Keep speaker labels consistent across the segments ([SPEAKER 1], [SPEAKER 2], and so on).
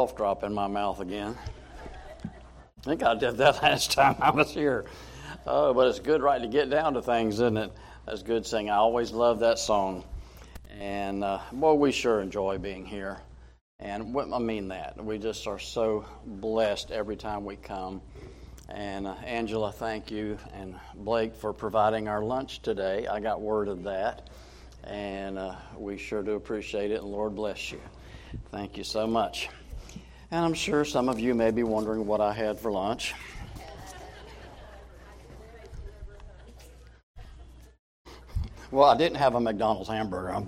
[SPEAKER 1] cough drop in my mouth again. I think I did that last time I was here. Oh, but it's good, right, to get down to things, isn't it? That's good singing. I always love that song. And, uh, boy, we sure enjoy being here. And I mean that. We just are so blessed every time we come. And uh, Angela, thank you, and Blake for providing our lunch today. I got word of that, and uh, we sure do appreciate it. And Lord bless you. Thank you so much. And I'm sure some of you may be wondering what I had for lunch. Well, I didn't have a McDonald's hamburger,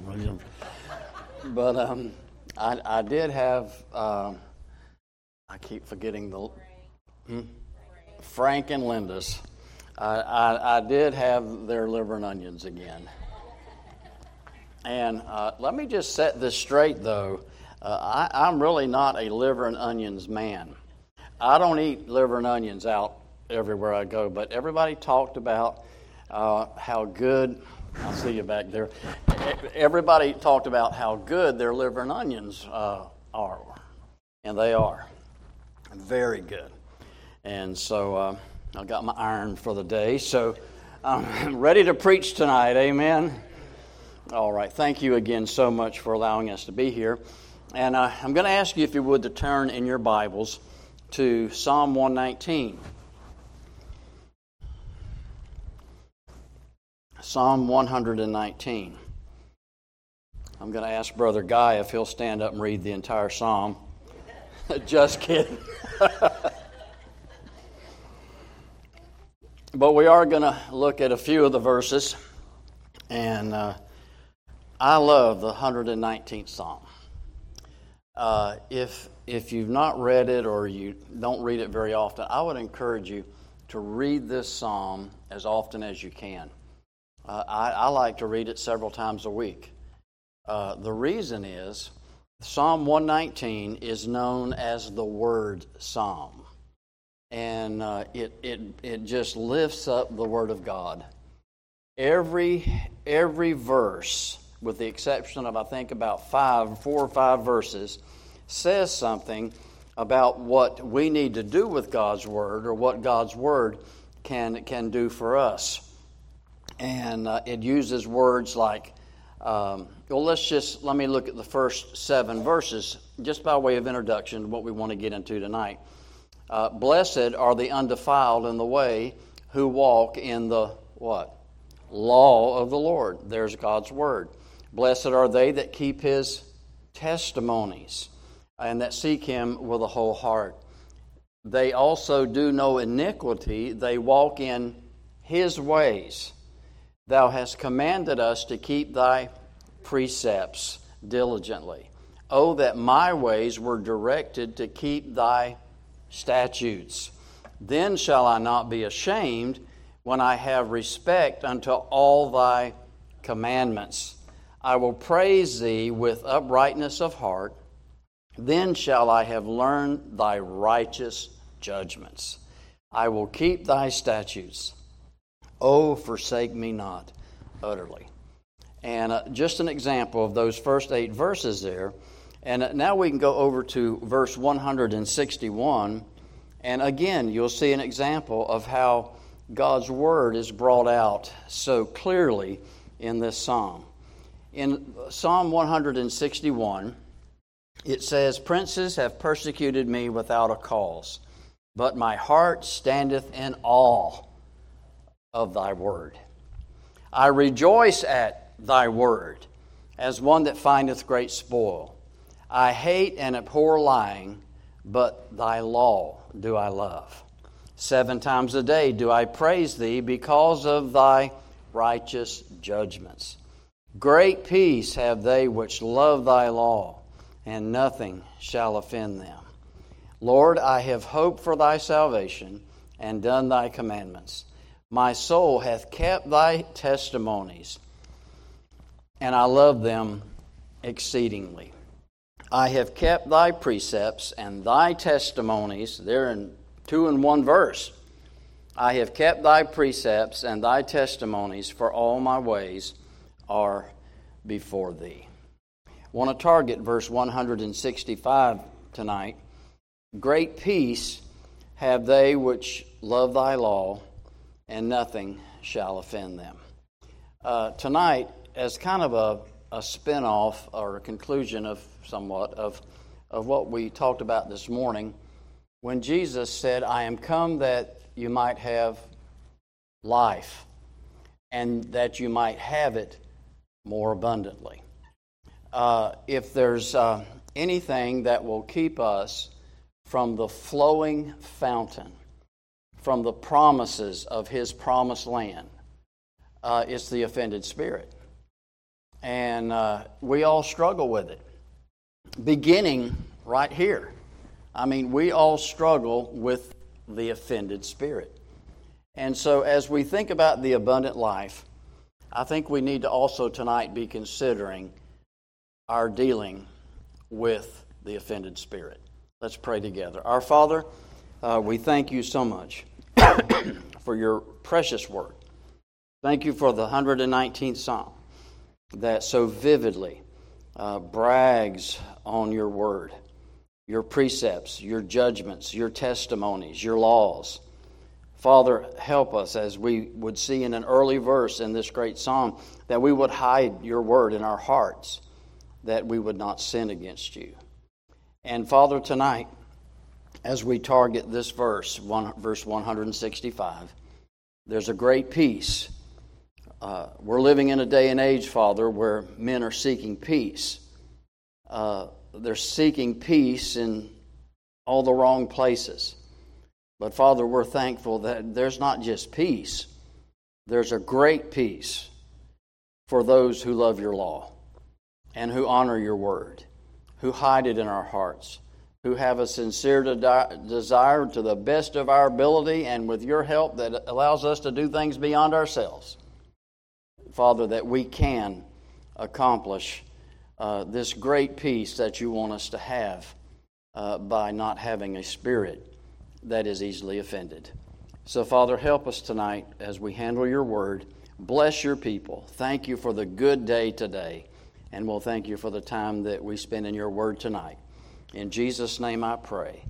[SPEAKER 1] but um, I, I, did have. Uh, I keep forgetting the. Hmm? Frank and Linda's. I, I, I, did have their liver and onions again. And uh, let me just set this straight, though. Uh, I, I'm really not a liver and onions man. I don't eat liver and onions out everywhere I go, but everybody talked about uh, how good, I'll see you back there. Everybody talked about how good their liver and onions uh, are, and they are. Very good. And so uh, I got my iron for the day. So I'm ready to preach tonight. Amen. All right. Thank you again so much for allowing us to be here. And uh, I'm going to ask you, if you would, to turn in your Bibles to Psalm 119. Psalm 119. I'm going to ask Brother Guy if he'll stand up and read the entire psalm. Just kidding. But we are going to look at a few of the verses. And uh, I love the 119th Psalm. Uh, if, if you've not read it or you don't read it very often, I would encourage you to read this psalm as often as you can. Uh, I, I, like to read it several times a week. Uh, the reason is Psalm 119 is known as the Word Psalm and uh, it, it, it just lifts up the Word of God. Every, every verse, with the exception of, I think, about five, four or five verses, says something about what we need to do with God's Word or what God's Word can, can do for us. And uh, it uses words like, um, well, let's just, let me look at the first seven verses, just by way of introduction to what we want to get into tonight. Uh, blessed are the undefiled in the way who walk in the what? Law of the Lord. There's God's word. Blessed are they that keep his testimonies and that seek him with a whole heart. They also do no iniquity, they walk in his ways. Thou hast commanded us to keep thy precepts diligently. Oh, that my ways were directed to keep thy statutes. Then shall I not be ashamed when I have respect unto all thy commandments. I will praise thee with uprightness of heart. Then shall I have learned thy righteous judgments. I will keep thy statutes. Oh, forsake me not utterly. And uh, just an example of those first eight verses there. And now we can go over to verse 161. And again, you'll see an example of how God's word is brought out so clearly in this psalm. In Psalm 161, it says, Princes have persecuted me without a cause, but my heart standeth in awe of thy word. I rejoice at thy word as one that findeth great spoil. I hate and abhor lying, but thy law do I love. Seven times a day do I praise thee because of thy righteous judgments. Great peace have they which love thy law, and nothing shall offend them. Lord, I have hoped for thy salvation and done thy commandments. My soul hath kept thy testimonies, and I love them exceedingly. I have kept thy precepts and thy testimonies. They're in two and one verse. I have kept thy precepts and thy testimonies, for all my ways are before thee. I want to target verse 165 tonight. Great peace have they which love thy law, and nothing shall offend them. Uh, tonight, as kind of a, a spin off or a conclusion of somewhat of, of what we talked about this morning, when Jesus said, I am come that you might have life and that you might have it more abundantly. Uh, if there's uh, anything that will keep us from the flowing fountain, from the promises of His promised land, uh, it's the offended spirit. And uh, we all struggle with it, beginning right here. I mean, we all struggle with the offended spirit. And so, as we think about the abundant life, I think we need to also tonight be considering our dealing with the offended spirit. Let's pray together. Our Father, uh, we thank you so much for your precious word. Thank you for the 119th Psalm that so vividly uh, brags on your word, your precepts, your judgments, your testimonies, your laws. Father, help us as we would see in an early verse in this great psalm that we would hide your word in our hearts, that we would not sin against you. And Father, tonight, as we target this verse, one, verse 165, there's a great peace. Uh, we're living in a day and age, Father, where men are seeking peace. Uh, they're seeking peace in all the wrong places. But Father, we're thankful that there's not just peace, there's a great peace for those who love your law and who honor your word, who hide it in our hearts, who have a sincere de- desire to the best of our ability and with your help that allows us to do things beyond ourselves. Father, that we can accomplish uh, this great peace that you want us to have uh, by not having a spirit that is easily offended. So, Father, help us tonight as we handle your word. Bless your people. Thank you for the good day today. And we'll thank you for the time that we spend in your word tonight. In Jesus' name I pray.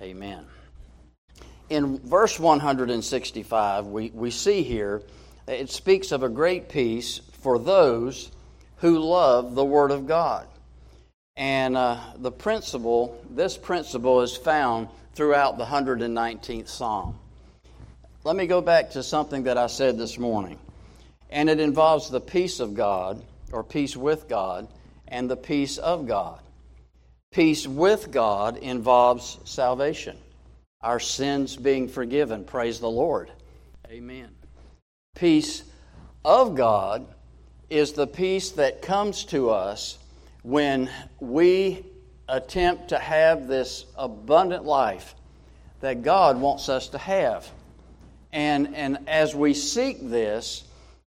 [SPEAKER 1] Amen. In verse 165, we, we see here it speaks of a great peace for those who love the Word of God. And uh, the principle, this principle is found throughout the 119th Psalm. Let me go back to something that I said this morning, and it involves the peace of God, or peace with God, and the peace of God. Peace with God involves salvation, our sins being forgiven. Praise the Lord. Amen. Peace of God is the peace that comes to us when we attempt to have this abundant life that God wants us to have. And, and as we seek this,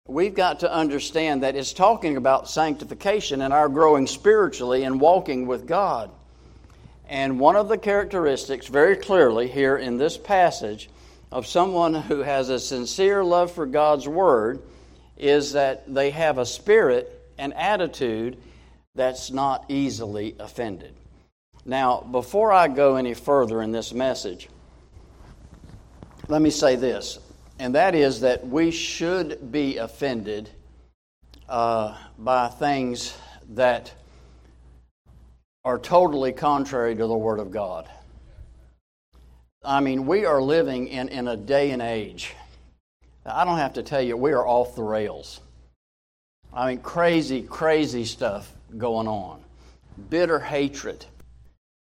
[SPEAKER 1] we've got to understand that it's talking about sanctification and our growing spiritually and walking with God. And one of the characteristics, very clearly here in this passage, of someone who has a sincere love for God's Word is that they have a spirit, an attitude that's not easily offended. Now, before I go any further in this message, let me say this, and that is that we should be offended uh, by things that are totally contrary to the Word of God. I mean, we are living in, in a day and age. I don't have to tell you, we are off the rails. I mean, crazy, crazy stuff going on. Bitter hatred.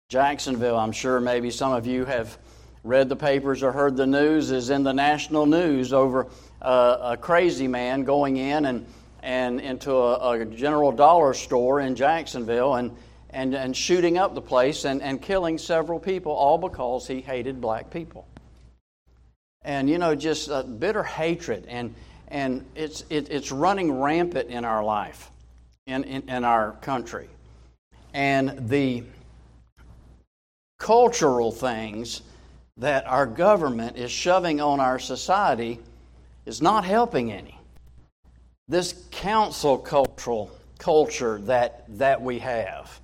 [SPEAKER 1] Jacksonville, I'm sure maybe some of you have read the papers or heard the news, is in the national news over uh, a crazy man going in and, and into a, a, general dollar store in Jacksonville and, and, and shooting up the place and, and killing several people, all because he hated black people. And, you know, just bitter hatred, and, and it's, it, it's running rampant in our life, in, in, in our country. And the cultural things that our government is shoving on our society is not helping any. This cancel cultural culture that, that we have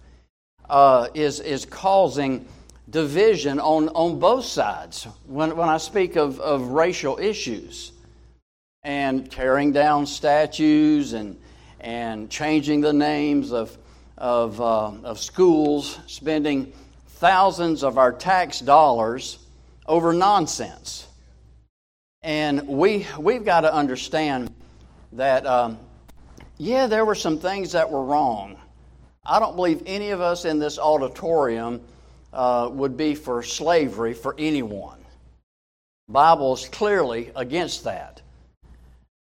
[SPEAKER 1] uh, is, is causing division on, on both sides when, when I speak of, of racial issues and tearing down statues and, and changing the names of, of, uh, of schools, spending thousands of our tax dollars over nonsense. And we, we've got to understand that, um, yeah, there were some things that were wrong. I don't believe any of us in this auditorium uh, would be for slavery for anyone. Bible's clearly against that.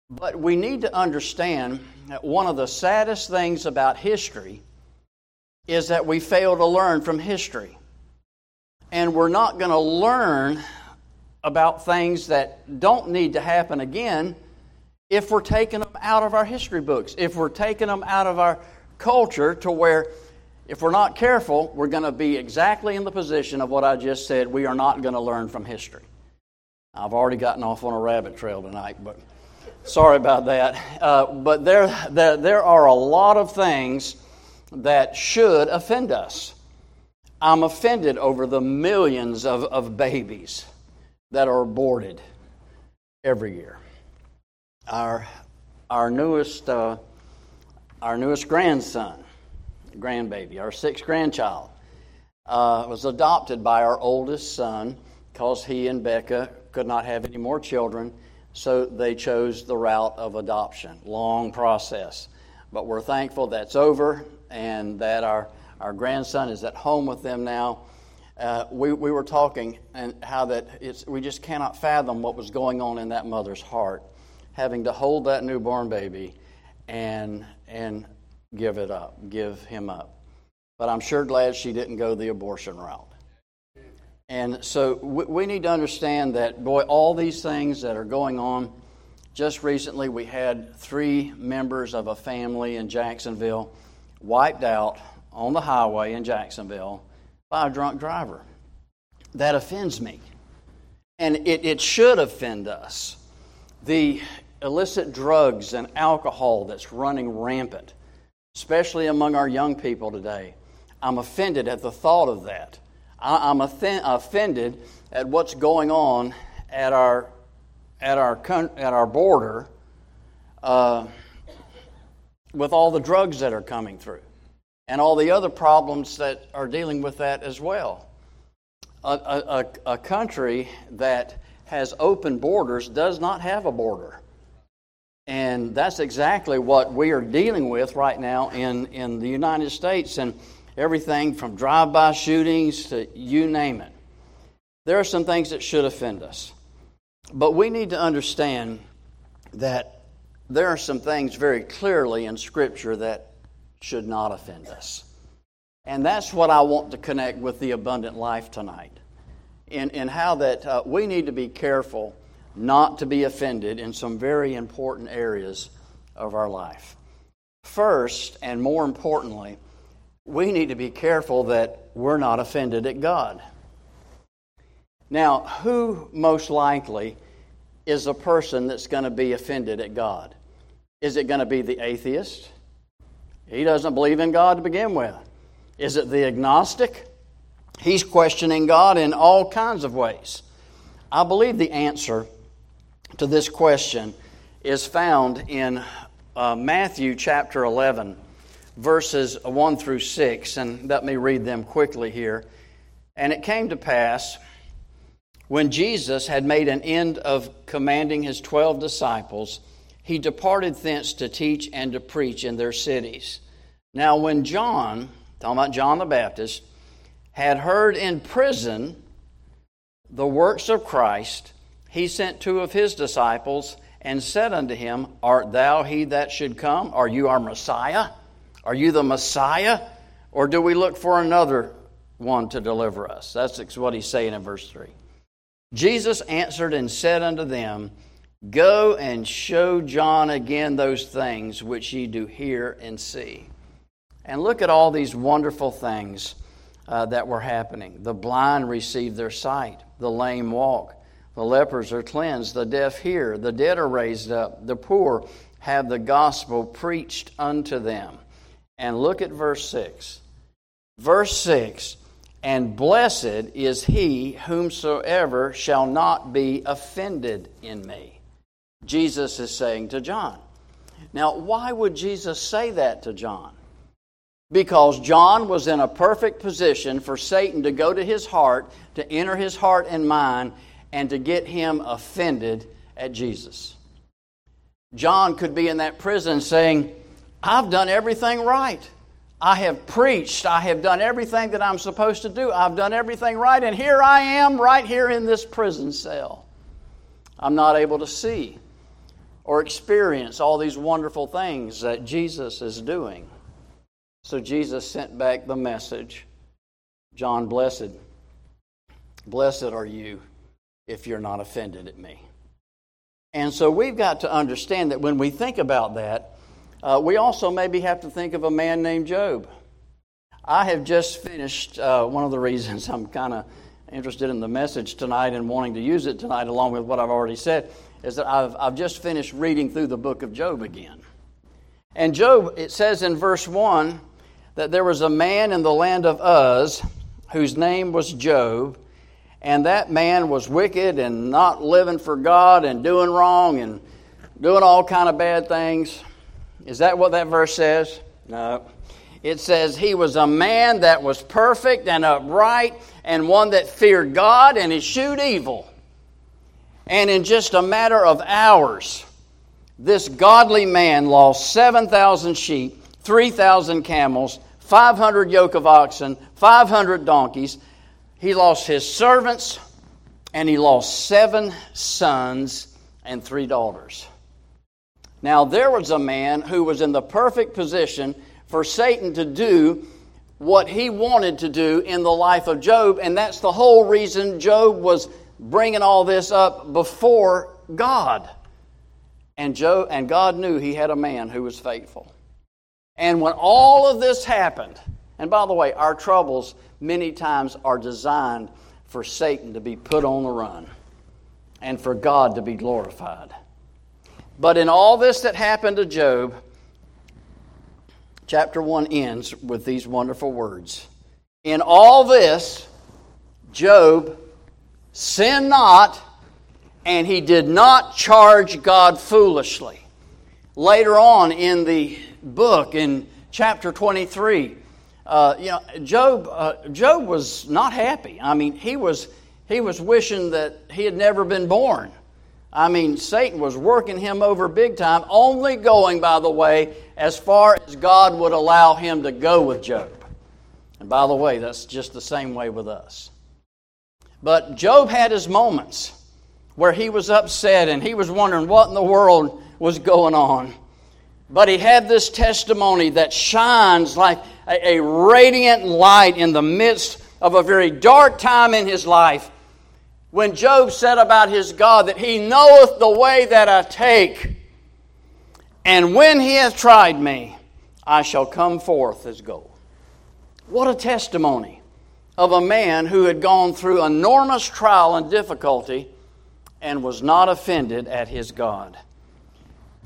[SPEAKER 1] But we need to understand that one of the saddest things about history is that we fail to learn from history. And we're not going to learn about things that don't need to happen again if we're taking them out of our history books, if we're taking them out of our culture to where if we're not careful, we're going to be exactly in the position of what I just said. We are not going to learn from history. I've already gotten off on a rabbit trail tonight, but sorry about that. Uh, but there, there, there are a lot of things that should offend us. I'm offended over the millions of, of babies that are aborted every year. Our, our, newest, uh, our newest grandson grandbaby, our sixth grandchild, uh, was adopted by our oldest son because he and Becca could not have any more children, so they chose the route of adoption. Long process. But we're thankful that's over and that our, our grandson is at home with them now. Uh, we, we were talking and how that it's, we just cannot fathom what was going on in that mother's heart, having to hold that newborn baby and, and give it up, give him up. But I'm sure glad she didn't go the abortion route. And so we need to understand that, boy, all these things that are going on. Just recently, we had three members of a family in Jacksonville wiped out on the highway in Jacksonville by a drunk driver. That offends me. And it, it should offend us. The illicit drugs and alcohol that's running rampant especially among our young people today. I'm offended at the thought of that. I'm offended at what's going on at our, at our, at our border uh, with all the drugs that are coming through and all the other problems that are dealing with that as well. A, a, a country that has open borders does not have a border. And that's exactly what we are dealing with right now in, in the United States and everything from drive by shootings to you name it. There are some things that should offend us. But we need to understand that there are some things very clearly in Scripture that should not offend us. And that's what I want to connect with the abundant life tonight. In, in how that uh, we need to be careful not to be offended in some very important areas of our life. First, and more importantly, we need to be careful that we're not offended at God. Now, who most likely is a person that's going to be offended at God? Is it going to be the atheist? He doesn't believe in God to begin with. Is it the agnostic? He's questioning God in all kinds of ways. I believe the answer to this question is found in uh, Matthew chapter 11, verses 1 through 6. And let me read them quickly here. And it came to pass when Jesus had made an end of commanding his twelve disciples, he departed thence to teach and to preach in their cities. Now, when John, talking about John the Baptist, had heard in prison the works of Christ, he sent two of his disciples and said unto him, Art thou he that should come? Are you our Messiah? Are you the Messiah? Or do we look for another one to deliver us? That's what he's saying in verse 3. Jesus answered and said unto them, Go and show John again those things which ye do hear and see. And look at all these wonderful things uh, that were happening. The blind receive their sight, the lame walk the lepers are cleansed, the deaf hear, the dead are raised up, the poor have the gospel preached unto them. And look at verse 6. Verse 6 and blessed is he whomsoever shall not be offended in me. Jesus is saying to John. Now, why would Jesus say that to John? Because John was in a perfect position for Satan to go to his heart, to enter his heart and mind, and to get him offended at Jesus. John could be in that prison saying, I've done everything right. I have preached. I have done everything that I'm supposed to do. I've done everything right, and here I am, right here in this prison cell. I'm not able to see or experience all these wonderful things that Jesus is doing. So Jesus sent back the message John, blessed. Blessed are you if you're not offended at me. And so we've got to understand that when we think about that, uh, we also maybe have to think of a man named Job. I have just finished uh, one of the reasons I'm kind of interested in the message tonight and wanting to use it tonight, along with what I've already said, is that I've, I've just finished reading through the book of Job again. And Job, it says in verse 1 that there was a man in the land of Uz whose name was Job, and that man was wicked and not living for God and doing wrong and doing all kind of bad things. Is that what that verse says? No. It says he was a man that was perfect and upright and one that feared God and eschewed evil. And in just a matter of hours, this godly man lost 7,000 sheep, 3,000 camels, 500 yoke of oxen, 500 donkeys. He lost his servants, and he lost seven sons and three daughters. Now, there was a man who was in the perfect position for Satan to do what he wanted to do in the life of Job, and that's the whole reason Job was bringing all this up before God. And Job and God knew he had a man who was faithful. And when all of this happened, and by the way, our troubles many times are designed for Satan to be put on the run and for God to be glorified. But in all this that happened to Job, chapter 1 ends with these wonderful words In all this, Job sinned not, and he did not charge God foolishly. Later on in the book, in chapter 23, uh, you know, Job, uh, Job was not happy. I mean, he was, he was wishing that he had never been born. I mean, Satan was working him over big time, only going, by the way, as far as God would allow him to go with Job. And by the way, that's just the same way with us. But Job had his moments where he was upset and he was wondering what in the world was going on. But he had this testimony that shines like a, a radiant light in the midst of a very dark time in his life when Job said about his God that he knoweth the way that I take, and when he hath tried me, I shall come forth as gold. What a testimony of a man who had gone through enormous trial and difficulty and was not offended at his God.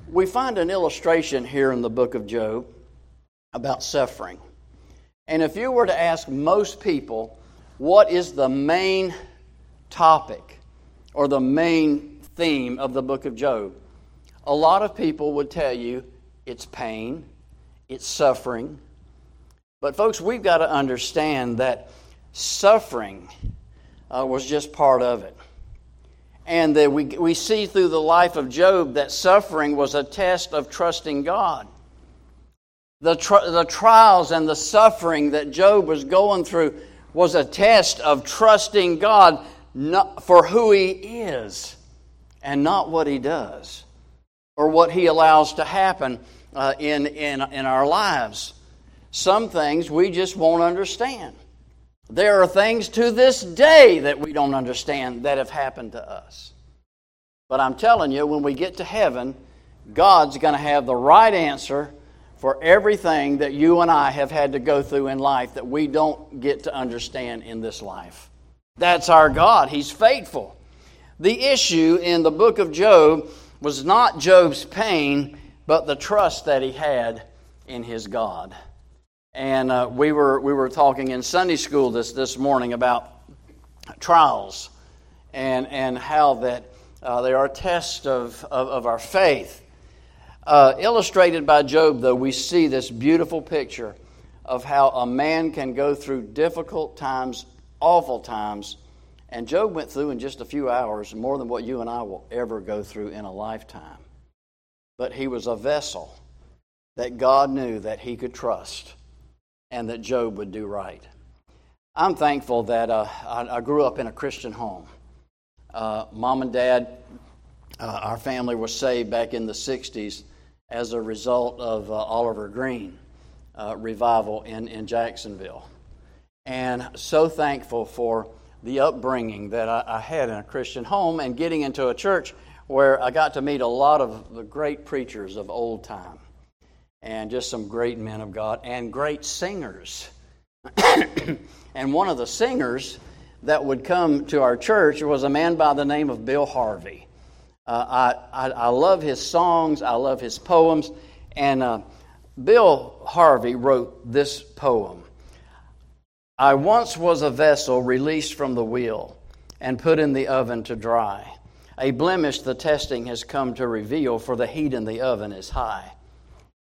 [SPEAKER 1] We find an illustration here in the book of Job about suffering. And if you were to ask most people, what is the main topic or the main theme of the book of Job. A lot of people would tell you it's pain, it's suffering. But, folks, we've got to understand that suffering uh, was just part of it. And that we, we see through the life of Job that suffering was a test of trusting God. The, the trials and the suffering that Job was going through was a test of trusting God for who he is and not what he does or what he allows to happen uh, in, in, in our lives. Some things we just won't understand. There are things to this day that we don't understand that have happened to us. But I'm telling you, when we get to heaven, God's going to have the right answer for everything that you and I have had to go through in life that we don't get to understand in this life. That's our God. He's faithful. The issue in the book of Job was not Job's pain, but the trust that he had in his God. And uh, we, were, we were talking in Sunday school this, this morning about trials and, and how that uh, they are tests of, of, of our faith. Uh, illustrated by Job, though, we see this beautiful picture of how a man can go through difficult times, awful times, and Job went through in just a few hours more than what you and I will ever go through in a lifetime. But he was a vessel that God knew that he could trust and that Job would do right. I'm thankful that uh, I, grew up in a Christian home. Uh, Mom and Dad, uh, our family was saved back in the 60s as a result of uh, Oliver Greene uh, revival in, in Jacksonville. And so thankful for the upbringing that I, I had in a Christian home and getting into a church where I got to meet a lot of the great preachers of old time and just some great men of God and great singers. and one of the singers that would come to our church was a man by the name of Bill Harvey. Uh, I, I, I, love his songs, I love his poems, and uh, Bill Harvey wrote this poem I once was a vessel released from the wheel and put in the oven to dry. A blemish the testing has come to reveal, for the heat in the oven is high.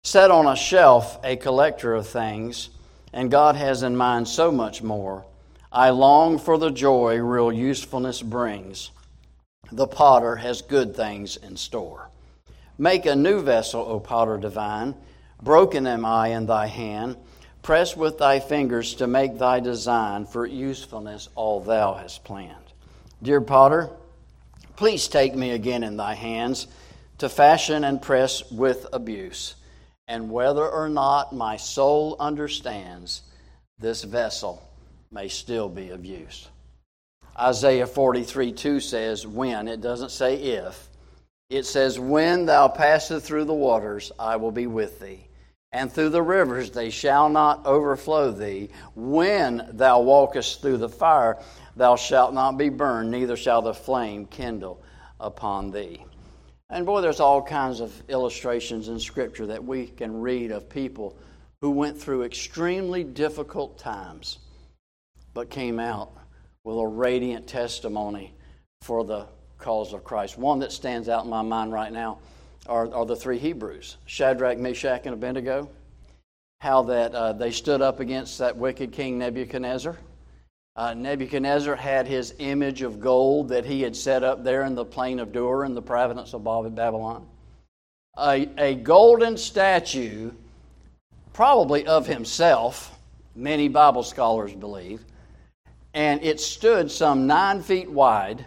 [SPEAKER 1] Set on a shelf, a collector of things, and God has in mind so much more. I long for the joy real usefulness brings. The potter has good things in store. Make a new vessel, O potter divine. Broken am I in thy hand Press with thy fingers to make thy design for usefulness all thou hast planned. Dear potter, please take me again in thy hands to fashion and press with abuse. And whether or not my soul understands, this vessel may still be of use. Isaiah 43 2 says, When, it doesn't say if. It says, When thou passest through the waters, I will be with thee and through the rivers they shall not overflow thee. When thou walkest through the fire, thou shalt not be burned, neither shall the flame kindle upon thee. And boy, there's all kinds of illustrations in Scripture that we can read of people who went through extremely difficult times, but came out with a radiant testimony for the cause of Christ. One that stands out in my mind right now are, are the three Hebrews Shadrach, Meshach, and Abednego. How that uh, they stood up against that wicked king Nebuchadnezzar. Uh, Nebuchadnezzar had his image of gold that he had set up there in the plain of Dura in the province of Babylon. A, a golden statue, probably of himself, many Bible scholars believe, and it stood some nine feet wide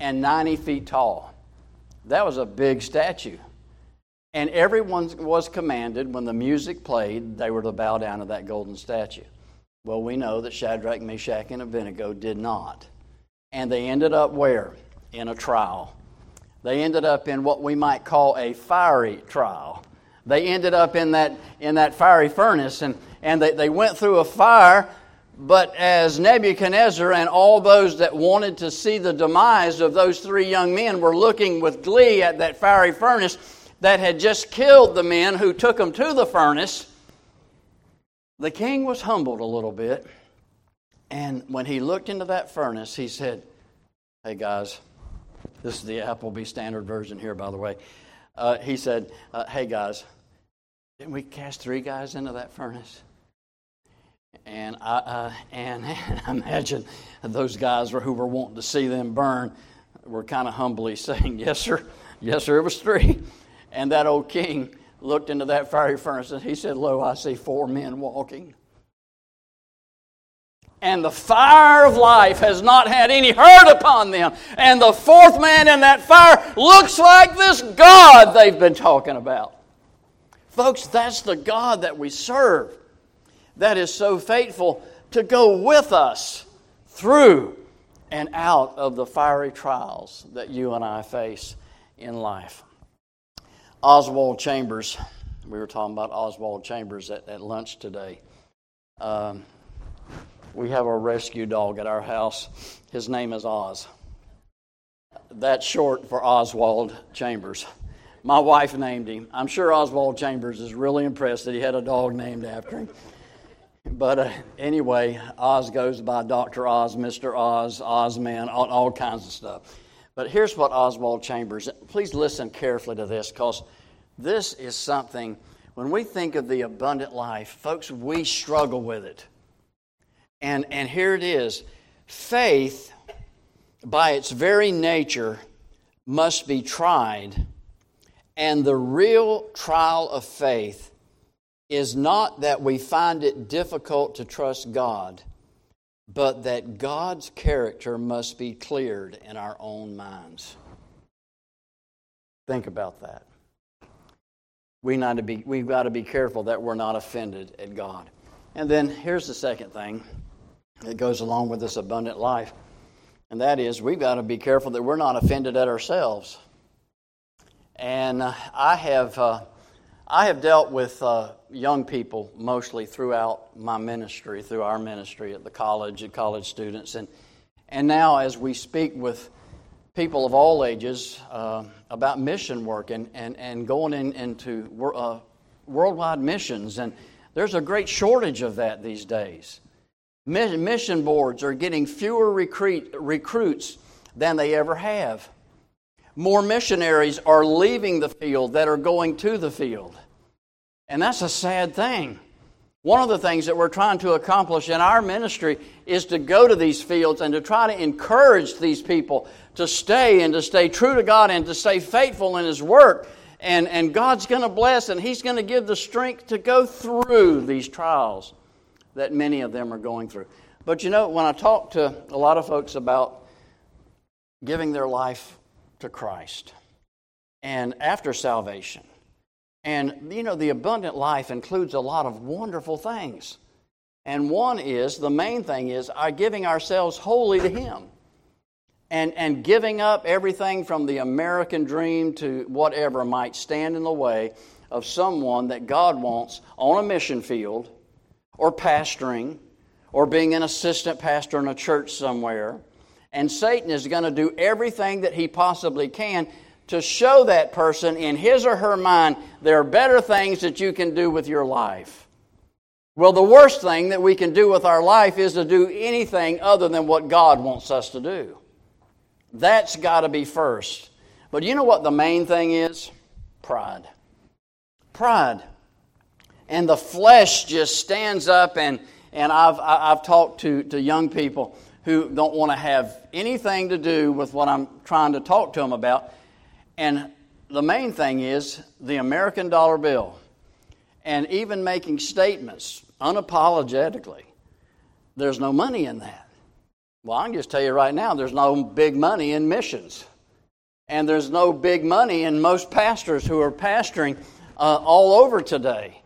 [SPEAKER 1] and 90 feet tall. That was a big statue. And everyone was commanded when the music played, they were to bow down to that golden statue. Well, we know that Shadrach, Meshach, and Abednego did not. And they ended up where? In a trial. They ended up in what we might call a fiery trial. They ended up in that, in that fiery furnace, and, and they, they went through a fire but as Nebuchadnezzar and all those that wanted to see the demise of those three young men were looking with glee at that fiery furnace that had just killed the men who took them to the furnace, the king was humbled a little bit. And when he looked into that furnace, he said, Hey guys, this is the Appleby Standard Version here, by the way. Uh, he said, uh, Hey guys, didn't we cast three guys into that furnace? And I, uh, and I imagine those guys who were wanting to see them burn were kind of humbly saying, Yes, sir. Yes, sir, it was three. And that old king looked into that fiery furnace and he said, Lo, I see four men walking. And the fire of life has not had any hurt upon them. And the fourth man in that fire looks like this God they've been talking about. Folks, that's the God that we serve that is so faithful to go with us through and out of the fiery trials that you and I face in life. Oswald Chambers, we were talking about Oswald Chambers at, at lunch today. Um, we have a rescue dog at our house. His name is Oz. That's short for Oswald Chambers. My wife named him. I'm sure Oswald Chambers is really impressed that he had a dog named after him. But uh, anyway, Oz goes by Dr. Oz, Mr. Oz, Ozman, all, all kinds of stuff. But here's what Oswald Chambers, please listen carefully to this because this is something, when we think of the abundant life, folks, we struggle with it. And, and here it is faith, by its very nature, must be tried. And the real trial of faith is not that we find it difficult to trust God, but that God's character must be cleared in our own minds. Think about that. We not to be, we've got to be careful that we're not offended at God. And then here's the second thing that goes along with this abundant life, and that is we've got to be careful that we're not offended at ourselves. And uh, I have, uh, I have dealt with uh, young people mostly throughout my ministry, through our ministry at the college, at college students, and and now as we speak with people of all ages uh, about mission work and, and, and going in, into uh, worldwide missions. And there's a great shortage of that these days. Mission boards are getting fewer recruit, recruits than they ever have. More missionaries are leaving the field that are going to the field. And that's a sad thing. One of the things that we're trying to accomplish in our ministry is to go to these fields and to try to encourage these people to stay and to stay true to God and to stay faithful in His work. And, and God's going to bless and He's going to give the strength to go through these trials that many of them are going through. But you know, when I talk to a lot of folks about giving their life to Christ and after salvation, and, you know, the abundant life includes a lot of wonderful things. And one is, the main thing is, our giving ourselves wholly to Him. And, and giving up everything from the American dream to whatever might stand in the way of someone that God wants on a mission field or pastoring or being an assistant pastor in a church somewhere. And Satan is going to do everything that he possibly can to show that person in his or her mind there are better things that you can do with your life. Well, the worst thing that we can do with our life is to do anything other than what God wants us to do. That's got to be first. But you know what the main thing is? Pride. Pride. And the flesh just stands up, and, and I've, I've talked to, to young people who don't want to have anything to do with what I'm trying to talk to them about and the main thing is the American dollar bill. And even making statements unapologetically, there's no money in that. Well, I can just tell you right now, there's no big money in missions. And there's no big money in most pastors who are pastoring uh, all over today.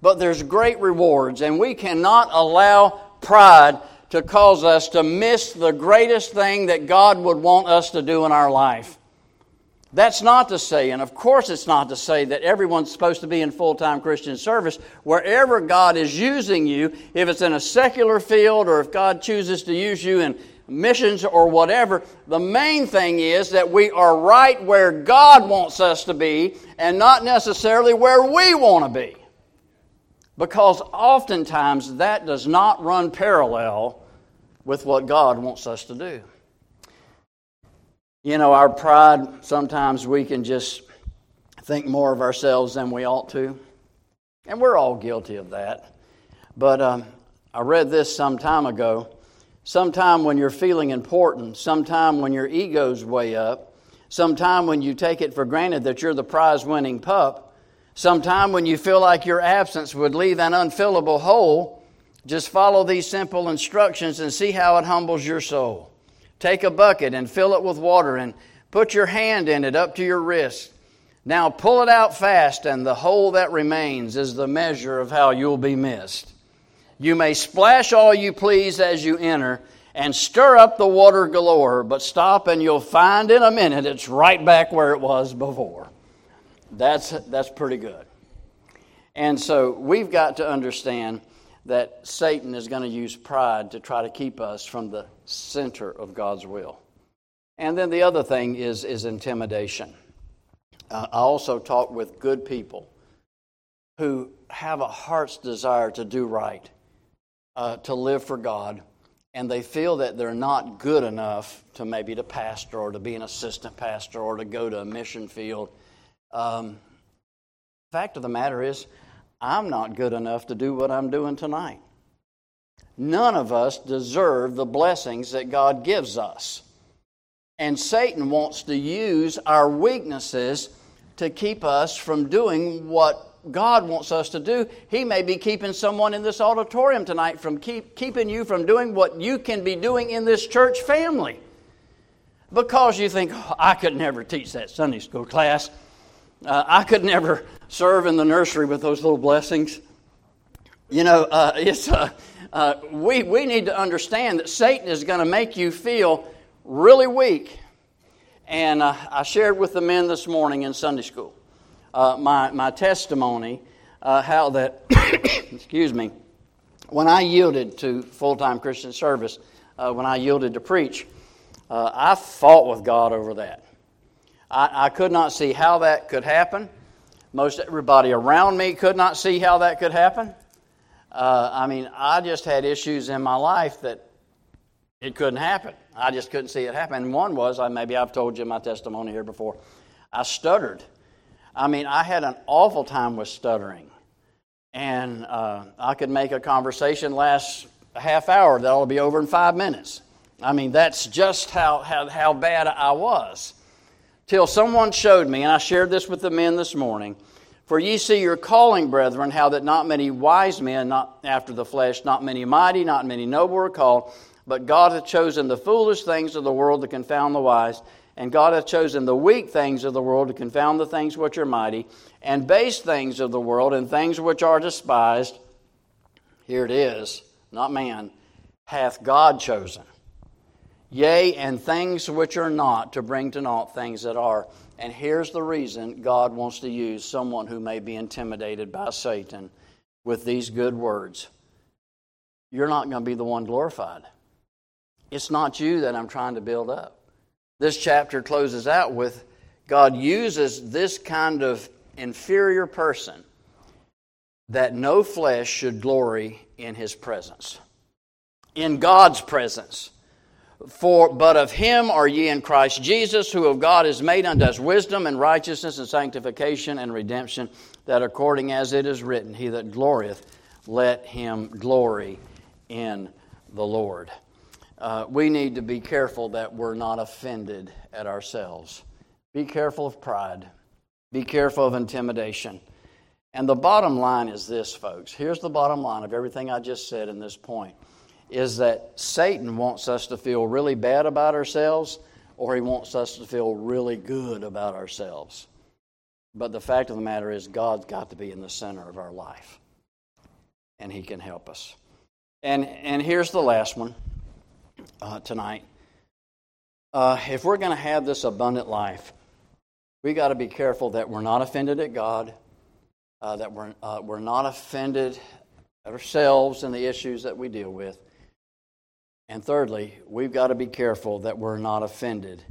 [SPEAKER 1] But there's great rewards, and we cannot allow pride to cause us to miss the greatest thing that God would want us to do in our life. That's not to say, and of course it's not to say that everyone's supposed to be in full time Christian service. Wherever God is using you, if it's in a secular field or if God chooses to use you in missions or whatever, the main thing is that we are right where God wants us to be and not necessarily where we want to be. Because oftentimes that does not run parallel with what God wants us to do. You know, our pride, sometimes we can just think more of ourselves than we ought to. And we're all guilty of that. But um, I read this some time ago. Sometime when you're feeling important, sometime when your ego's way up, sometime when you take it for granted that you're the prize winning pup, sometime when you feel like your absence would leave an unfillable hole, just follow these simple instructions and see how it humbles your soul. Take a bucket and fill it with water and put your hand in it up to your wrist. Now pull it out fast, and the hole that remains is the measure of how you'll be missed. You may splash all you please as you enter and stir up the water galore, but stop and you'll find in a minute it's right back where it was before. That's, that's pretty good. And so we've got to understand that Satan is going to use pride to try to keep us from the center of God's will. And then the other thing is, is intimidation. Uh, I also talk with good people who have a heart's desire to do right. uh, to live for God, and they feel that they're not good enough to maybe to pastor or to be an assistant pastor or to go to a mission field. Um, fact of the matter is, I'm not good enough to do what I'm doing tonight. None of us deserve the blessings that God gives us. And Satan wants to use our weaknesses to keep us from doing what God wants us to do. He may be keeping someone in this auditorium tonight from keep, keeping you from doing what you can be doing in this church family. Because you think, oh, I could never teach that Sunday school class. Uh, I could never serve in the nursery with those little blessings. You know, uh, it's, uh, uh, we, we need to understand that Satan is going to make you feel really weak. And uh, I shared with the men this morning in Sunday school uh, my, my testimony, how that, excuse me, when I yielded to full time Christian service, when I yielded to preach, I fought with God over that. I, I could not see how that could happen. Most everybody around me could not see how that could happen. Uh, I mean, I just had issues in my life that it couldn't happen. I just couldn't see it happen. One was, I, maybe I've told you my testimony here before, I stuttered. I mean, I had an awful time with stuttering. And uh, I could make a conversation last a half hour that'll be over in five minutes. I mean, that's just how, how, how bad I was. Till someone showed me, and I shared this with the men this morning for ye see your calling, brethren, how that not many wise men, not after the flesh, not many mighty, not many noble are called, but God hath chosen the foolish things of the world to confound the wise, and God hath chosen the weak things of the world to confound the things which are mighty, and base things of the world, and things which are despised. Here it is, not man, hath God chosen. Yea, and things which are not, to bring to naught things that are and here's the reason God wants to use someone who may be intimidated by Satan with these good words. You're not going to be the one glorified. It's not you that I'm trying to build up. This chapter closes out with God uses this kind of inferior person that no flesh should glory in his presence. In God's presence. For but of him are ye in Christ Jesus, who of God is made unto us wisdom and righteousness and sanctification and redemption, that according as it is written, He that glorieth, let him glory in the Lord. Uh, we need to be careful that we're not offended at ourselves. Be careful of pride. Be careful of intimidation. And the bottom line is this, folks. Here's the bottom line of everything I just said in this point is that Satan wants us to feel really bad about ourselves or he wants us to feel really good about ourselves. But the fact of the matter is, God's got to be in the center of our life, and He can help us. And, and here's the last one uh, tonight. Uh, if we're going to have this abundant life, we got to be careful that we're not offended at God, uh, that we're, uh, we're not offended ourselves and the issues that we deal with, and thirdly, we've got to be careful that we're not offended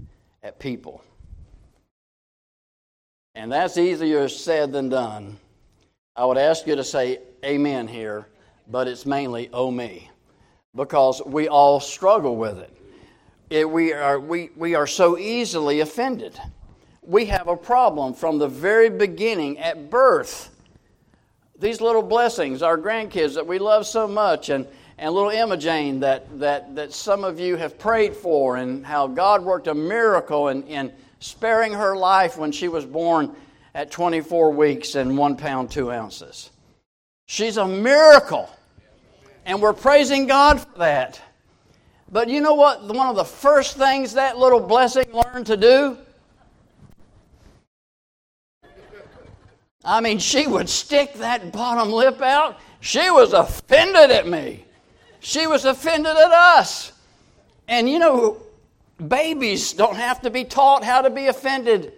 [SPEAKER 1] at people. And that's easier said than done. I would ask you to say amen here, but it's mainly oh me, because we all struggle with it. it we, are, we, we are so easily offended. We have a problem from the very beginning at birth. These little blessings, our grandkids that we love so much, and and little Emma Jane that, that, that some of you have prayed for, and how God worked a miracle in, in sparing her life when she was born at 24 weeks and one pound, two ounces. She's a miracle, and we're praising God for that. But you know what? One of the first things that little blessing learned to do? I mean, she would stick that bottom lip out. She was offended at me. She was offended at us. And you know, babies don't have to be taught how to be offended.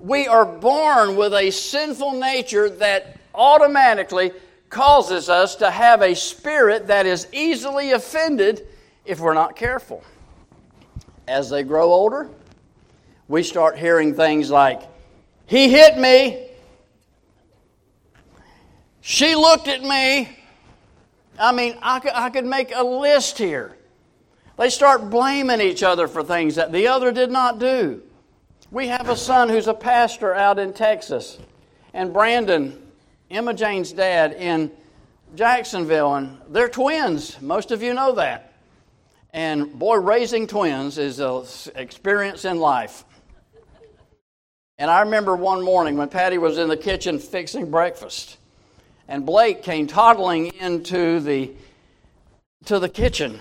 [SPEAKER 1] We are born with a sinful nature that automatically causes us to have a spirit that is easily offended if we're not careful. As they grow older, we start hearing things like, He hit me. She looked at me. I mean, I could, I could make a list here. They start blaming each other for things that the other did not do. We have a son who's a pastor out in Texas, and Brandon, Emma Jane's dad, in Jacksonville, and they're twins. Most of you know that. And boy, raising twins is an experience in life. And I remember one morning when Patty was in the kitchen fixing breakfast, and Blake came toddling into the to the kitchen,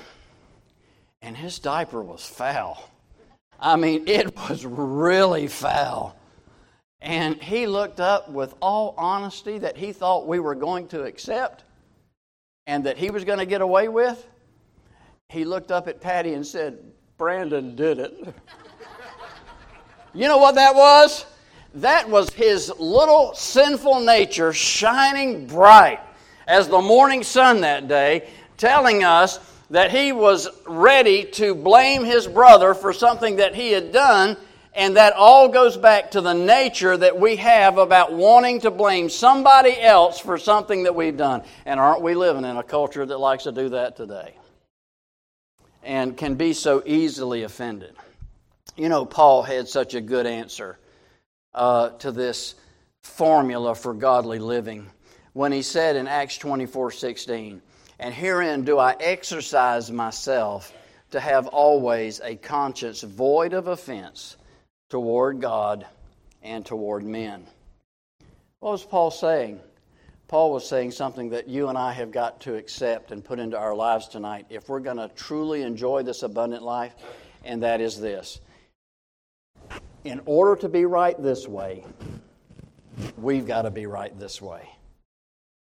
[SPEAKER 1] and his diaper was foul. I mean, it was really foul. And he looked up with all honesty that he thought we were going to accept and that he was going to get away with. He looked up at Patty and said, Brandon did it. you know what that was? That was his little sinful nature shining bright as the morning sun that day, telling us that he was ready to blame his brother for something that he had done. And that all goes back to the nature that we have about wanting to blame somebody else for something that we've done. And aren't we living in a culture that likes to do that today? And can be so easily offended. You know, Paul had such a good answer uh, to this formula for godly living when he said in Acts 24 16, And herein do I exercise myself to have always a conscience void of offense toward God and toward men. What was Paul saying? Paul was saying something that you and I have got to accept and put into our lives tonight if we're going to truly enjoy this abundant life, and that is this in order to be right this way, we've got to be right this way.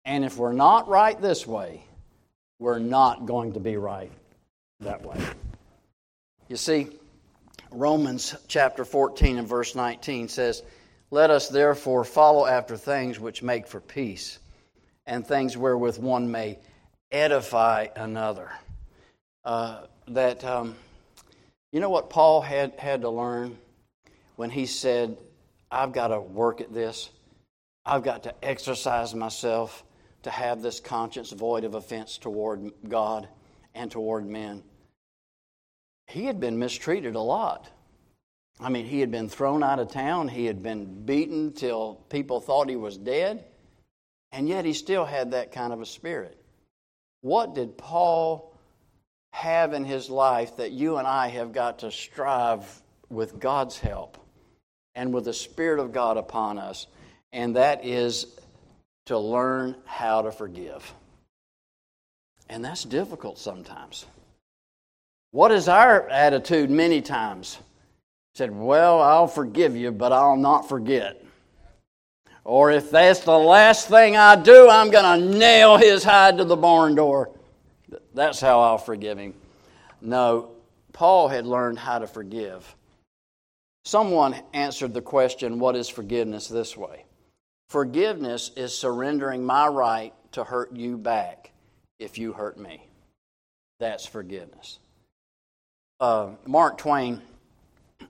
[SPEAKER 1] And if we're not right this way, we're not going to be right that way. You see, Romans chapter 14 and verse 19 says, Let us therefore follow after things which make for peace, and things wherewith one may edify another. Uh, that, um, you know what Paul had, had to learn? When he said, I've got to work at this. I've got to exercise myself to have this conscience void of offense toward God and toward men. He had been mistreated a lot. I mean, he had been thrown out of town, he had been beaten till people thought he was dead, and yet he still had that kind of a spirit. What did Paul have in his life that you and I have got to strive with God's help and with the Spirit of God upon us, and that is to learn how to forgive. And that's difficult sometimes. What is our attitude many times? Said, Well, I'll forgive you, but I'll not forget. Or if that's the last thing I do, I'm going to nail his hide to the barn door. That's how I'll forgive him. No, Paul had learned how to forgive. Someone answered the question, What is forgiveness? this way Forgiveness is surrendering my right to hurt you back if you hurt me. That's forgiveness. Uh, Mark Twain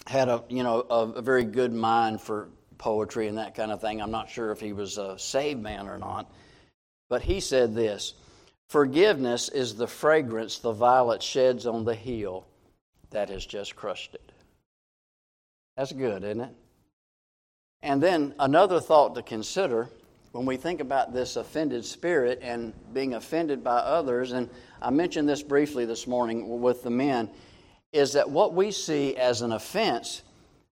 [SPEAKER 1] had a you know a, a, very good mind for poetry and that kind of thing. I'm not sure if he was a saved man or not, but he said this: "Forgiveness is the fragrance the violet sheds on the heel that has just crushed it." That's good, isn't it? And then another thought to consider when we think about this offended spirit and being offended by others, and I mentioned this briefly this morning with the men, is that what we see as an offense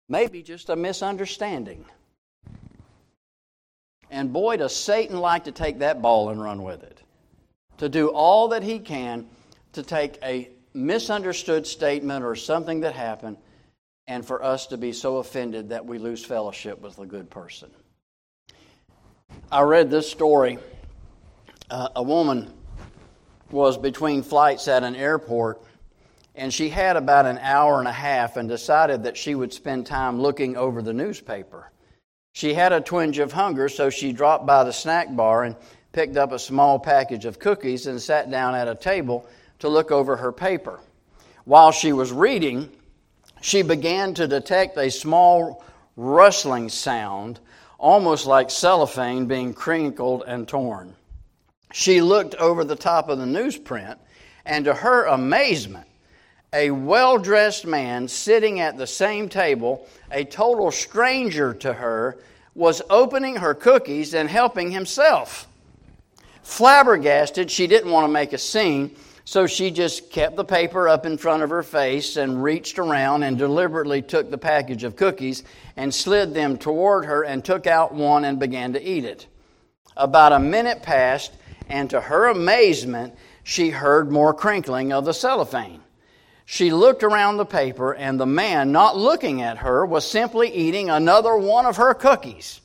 [SPEAKER 1] may be just a misunderstanding. And boy, does Satan like to take that ball and run with it. To do all that he can to take a misunderstood statement or something that happened and for us to be so offended that we lose fellowship with a good person. I read this story. Uh, a woman was between flights at an airport, and she had about an hour and a half and decided that she would spend time looking over the newspaper. She had a twinge of hunger, so she dropped by the snack bar and picked up a small package of cookies and sat down at a table to look over her paper. While she was reading, she began to detect a small rustling sound, almost like cellophane being crinkled and torn. she looked over the top of the newsprint, and to her amazement, a well dressed man sitting at the same table, a total stranger to her, was opening her cookies and helping himself. Flabbergasted, she didn't want to make a scene, so she just kept the paper up in front of her face and reached around and deliberately took the package of cookies and slid them toward her and took out one and began to eat it. About a minute passed, and to her amazement, she heard more crinkling of the cellophane. She looked around the paper, and the man, not looking at her, was simply eating another one of her cookies.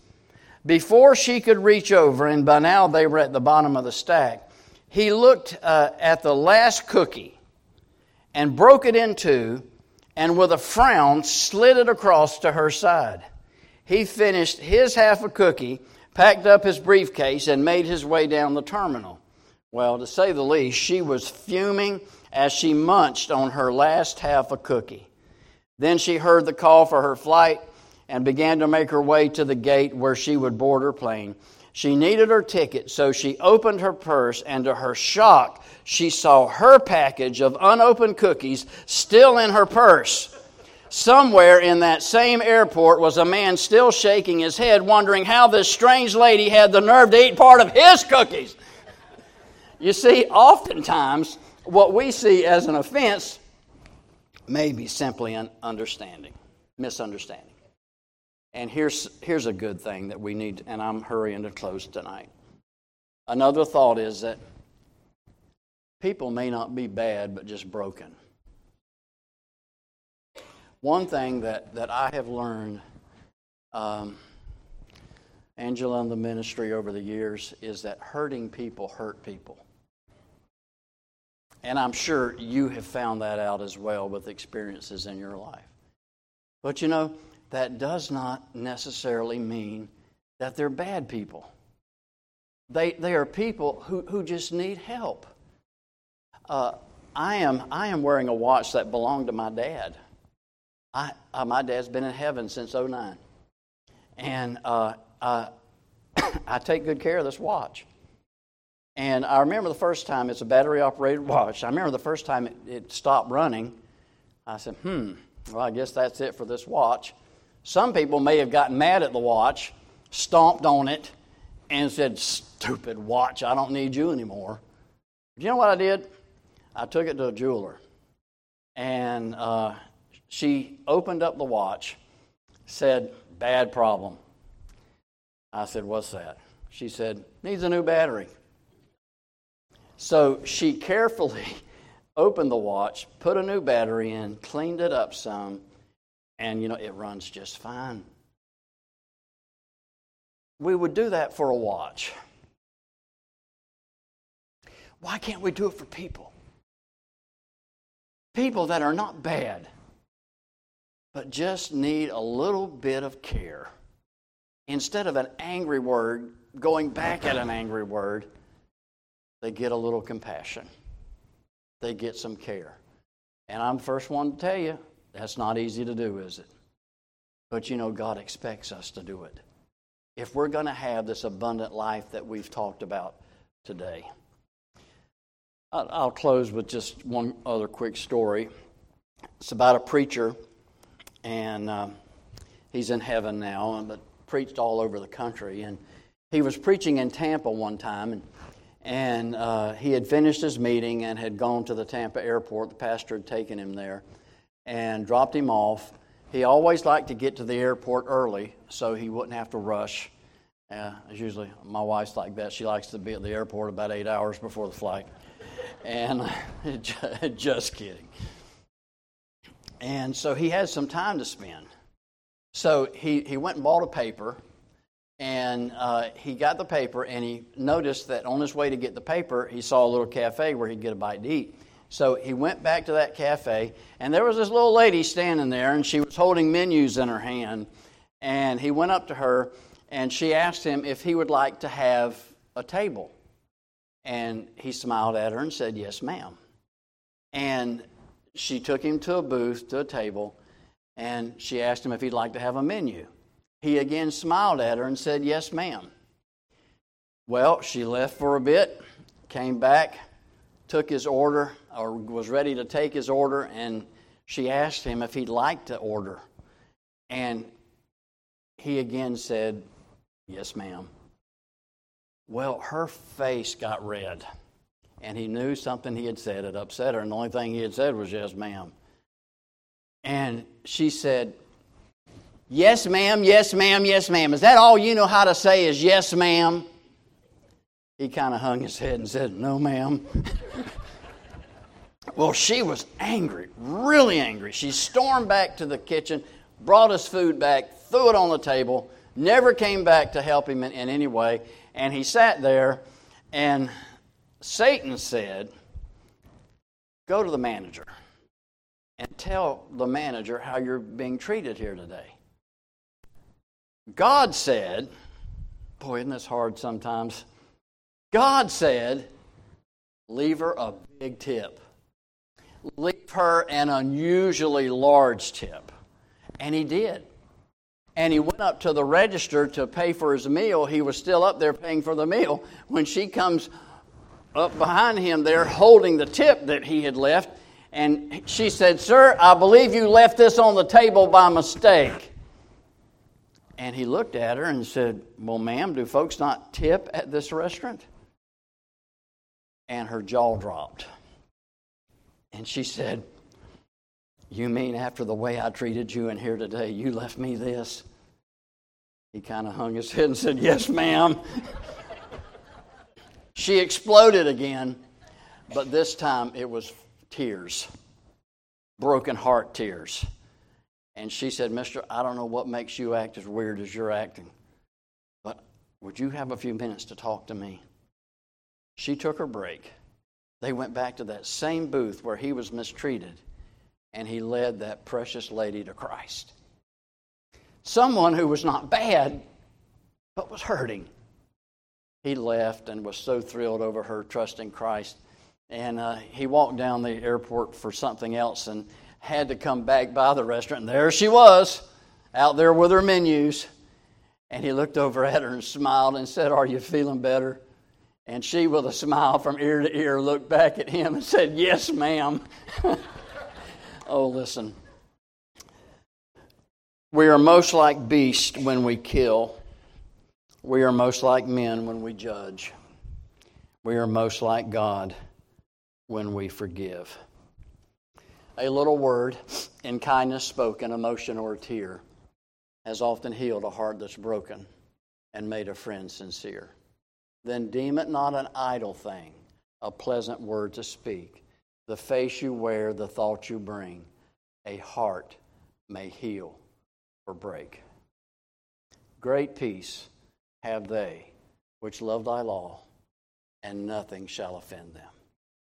[SPEAKER 1] Before she could reach over, and by now they were at the bottom of the stack, he looked uh, at the last cookie and broke it in two, and with a frown slid it across to her side. He finished his half a cookie, packed up his briefcase, and made his way down the terminal. Well, to say the least, she was fuming as she munched on her last half a cookie. Then she heard the call for her flight and began to make her way to the gate where she would board her plane. She needed her ticket, so she opened her purse, and to her shock, she saw her package of unopened cookies still in her purse. Somewhere in that same airport was a man still shaking his head, wondering how this strange lady had the nerve to eat part of his cookies. You see, oftentimes, what we see as an offense may be simply an understanding, misunderstanding. And here's, here's a good thing that we need, and I'm hurrying to close tonight. Another thought is that people may not be bad, but just broken. One thing that, that I have learned, um, Angela and the ministry over the years, is that hurting people hurt people. And I'm sure you have found that out as well with experiences in your life. But you know, that does not necessarily mean that they're bad people. They, they are people who, who just need help. Uh, I, am, I am wearing a watch that belonged to my dad. I, uh, my dad's been in heaven since 09. And uh, I take good care of this watch. And I remember the first time, it's a battery operated watch. I remember the first time it, it stopped running. I said, hmm, well, I guess that's it for this watch. Some people may have gotten mad at the watch, stomped on it, and said, Stupid watch, I don't need you anymore. Do you know what I did? I took it to a jeweler. And uh, she opened up the watch, said, Bad problem. I said, What's that? She said, Needs a new battery. So she carefully opened the watch, put a new battery in, cleaned it up some, and you know, it runs just fine. We would do that for a watch. Why can't we do it for people? People that are not bad, but just need a little bit of care. Instead of an angry word, going back at an angry word, they get a little compassion. They get some care. And I'm the first one to tell you, that's not easy to do, is it? But you know, God expects us to do it. If we're going to have this abundant life that we've talked about today. I'll close with just one other quick story. It's about a preacher, and uh, he's in heaven now, but preached all over the country. And he was preaching in Tampa one time, and and uh, he had finished his meeting and had gone to the Tampa airport. The pastor had taken him there and dropped him off. He always liked to get to the airport early so he wouldn't have to rush. Uh, usually my wife's like that. She likes to be at the airport about eight hours before the flight. And just kidding. And so he had some time to spend. So he, he went and bought a paper and uh, he got the paper and he noticed that on his way to get the paper, he saw a little cafe where he'd get a bite to eat. So he went back to that cafe, and there was this little lady standing there, and she was holding menus in her hand. And he went up to her, and she asked him if he would like to have a table. And he smiled at her and said, Yes, ma'am. And she took him to a booth, to a table, and she asked him if he'd like to have a menu. He again smiled at her and said, Yes, ma'am. Well, she left for a bit, came back, took his order, or was ready to take his order, and she asked him if he'd like to order. And he again said, Yes, ma'am. Well, her face got red, and he knew something he had said had upset her, and the only thing he had said was, Yes, ma'am. And she said, Yes, ma'am, yes, ma'am, yes, ma'am. Is that all you know how to say is yes, ma'am? He kind of hung his head and said, No, ma'am. well, she was angry, really angry. She stormed back to the kitchen, brought us food back, threw it on the table, never came back to help him in, in any way. And he sat there, and Satan said, Go to the manager and tell the manager how you're being treated here today. God said, Boy, isn't this hard sometimes? God said, Leave her a big tip. Leave her an unusually large tip. And he did. And he went up to the register to pay for his meal. He was still up there paying for the meal when she comes up behind him there holding the tip that he had left. And she said, Sir, I believe you left this on the table by mistake. And he looked at her and said, Well, ma'am, do folks not tip at this restaurant? And her jaw dropped. And she said, You mean after the way I treated you in here today, you left me this? He kind of hung his head and said, Yes, ma'am. she exploded again, but this time it was tears, broken heart tears. And she said, Mister, I don't know what makes you act as weird as you're acting, but would you have a few minutes to talk to me? She took her break. They went back to that same booth where he was mistreated, and he led that precious lady to Christ. Someone who was not bad, but was hurting. He left and was so thrilled over her trusting Christ. And uh, he walked down the airport for something else and had to come back by the restaurant. And there she was, out there with her menus. And he looked over at her and smiled and said, Are you feeling better? And she, with a smile from ear to ear, looked back at him and said, Yes, ma'am. oh, listen. We are most like beasts when we kill. We are most like men when we judge. We are most like God when we forgive. A little word in kindness spoken, emotion, or a tear has often healed a heart that's broken and made a friend sincere then deem it not an idle thing, a pleasant word to speak. The face you wear, the thoughts you bring, a heart may heal or break. Great peace have they which love thy law, and nothing shall offend them.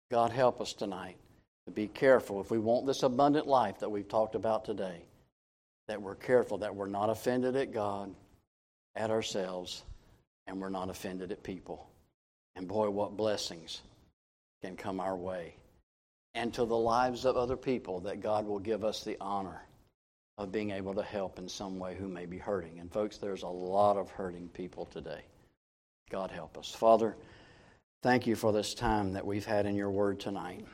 [SPEAKER 1] God, help us tonight to be careful if we want this abundant life that we've talked about today, that we're careful that we're not offended at God, at ourselves, and we're not offended at people. And boy, what blessings can come our way. And to the lives of other people that God will give us the honor of being able to help in some way who may be hurting. And folks, there's a lot of hurting people today. God help us. Father, thank you for this time that we've had in your word tonight.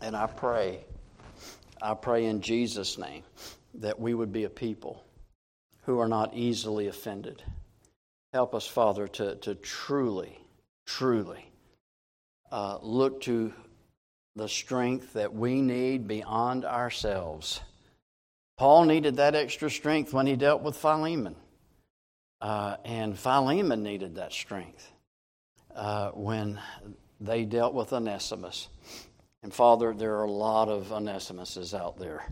[SPEAKER 1] And I pray, I pray in Jesus' name that we would be a people who are not easily offended Help us, Father, to, to truly, truly uh, look to the strength that we need beyond ourselves. Paul needed that extra strength when he dealt with Philemon. Uh, and Philemon needed that strength uh, when they dealt with Onesimus. And Father, there are a lot of Onesimuses out there.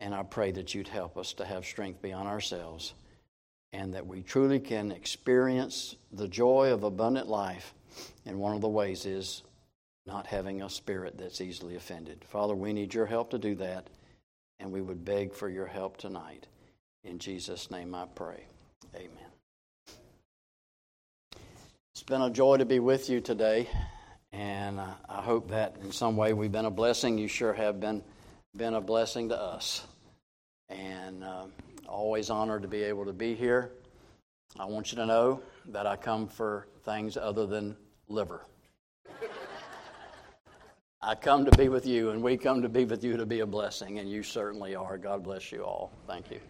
[SPEAKER 1] And I pray that you'd help us to have strength beyond ourselves and that we truly can experience the joy of abundant life. And one of the ways is not having a spirit that's easily offended. Father, we need your help to do that, and we would beg for your help tonight. In Jesus' name I pray. Amen. It's been a joy to be with you today, and I hope that in some way we've been a blessing. You sure have been, been a blessing to us. And. Um, Always honored to be able to be here. I want you to know that I come for things other than liver. I come to be with you, and we come to be with you to be a blessing, and you certainly are. God bless you all. Thank you.